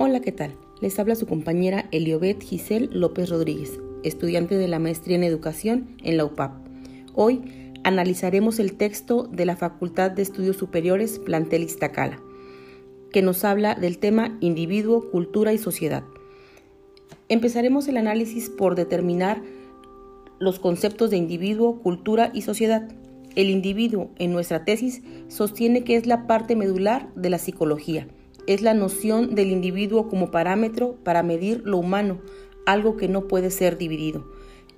Hola, ¿qué tal? Les habla su compañera Eliobet Giselle López Rodríguez, estudiante de la maestría en educación en la UPAP. Hoy analizaremos el texto de la Facultad de Estudios Superiores Plantel Iztacala, que nos habla del tema individuo, cultura y sociedad. Empezaremos el análisis por determinar los conceptos de individuo, cultura y sociedad. El individuo, en nuestra tesis, sostiene que es la parte medular de la psicología es la noción del individuo como parámetro para medir lo humano, algo que no puede ser dividido.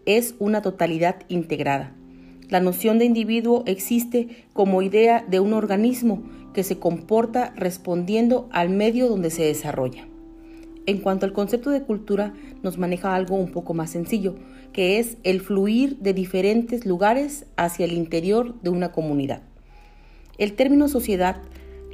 Es una totalidad integrada. La noción de individuo existe como idea de un organismo que se comporta respondiendo al medio donde se desarrolla. En cuanto al concepto de cultura, nos maneja algo un poco más sencillo, que es el fluir de diferentes lugares hacia el interior de una comunidad. El término sociedad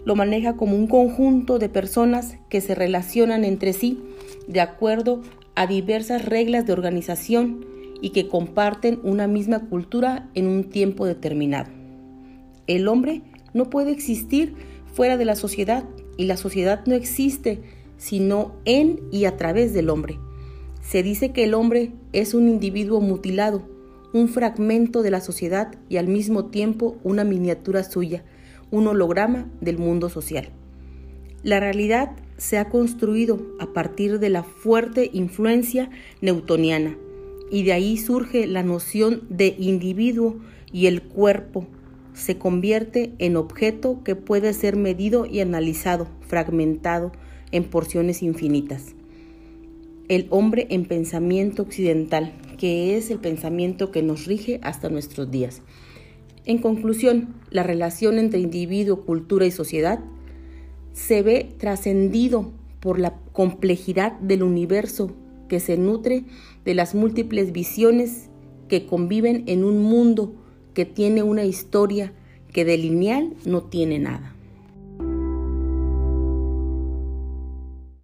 lo maneja como un conjunto de personas que se relacionan entre sí de acuerdo a diversas reglas de organización y que comparten una misma cultura en un tiempo determinado. El hombre no puede existir fuera de la sociedad y la sociedad no existe sino en y a través del hombre. Se dice que el hombre es un individuo mutilado, un fragmento de la sociedad y al mismo tiempo una miniatura suya, un holograma del mundo social. La realidad se ha construido a partir de la fuerte influencia newtoniana y de ahí surge la noción de individuo y el cuerpo se convierte en objeto que puede ser medido y analizado, fragmentado en porciones infinitas. El hombre en pensamiento occidental, que es el pensamiento que nos rige hasta nuestros días. En conclusión, la relación entre individuo, cultura y sociedad se ve trascendido por la complejidad del universo que se nutre de las múltiples visiones que conviven en un mundo que tiene una historia que de lineal no tiene nada.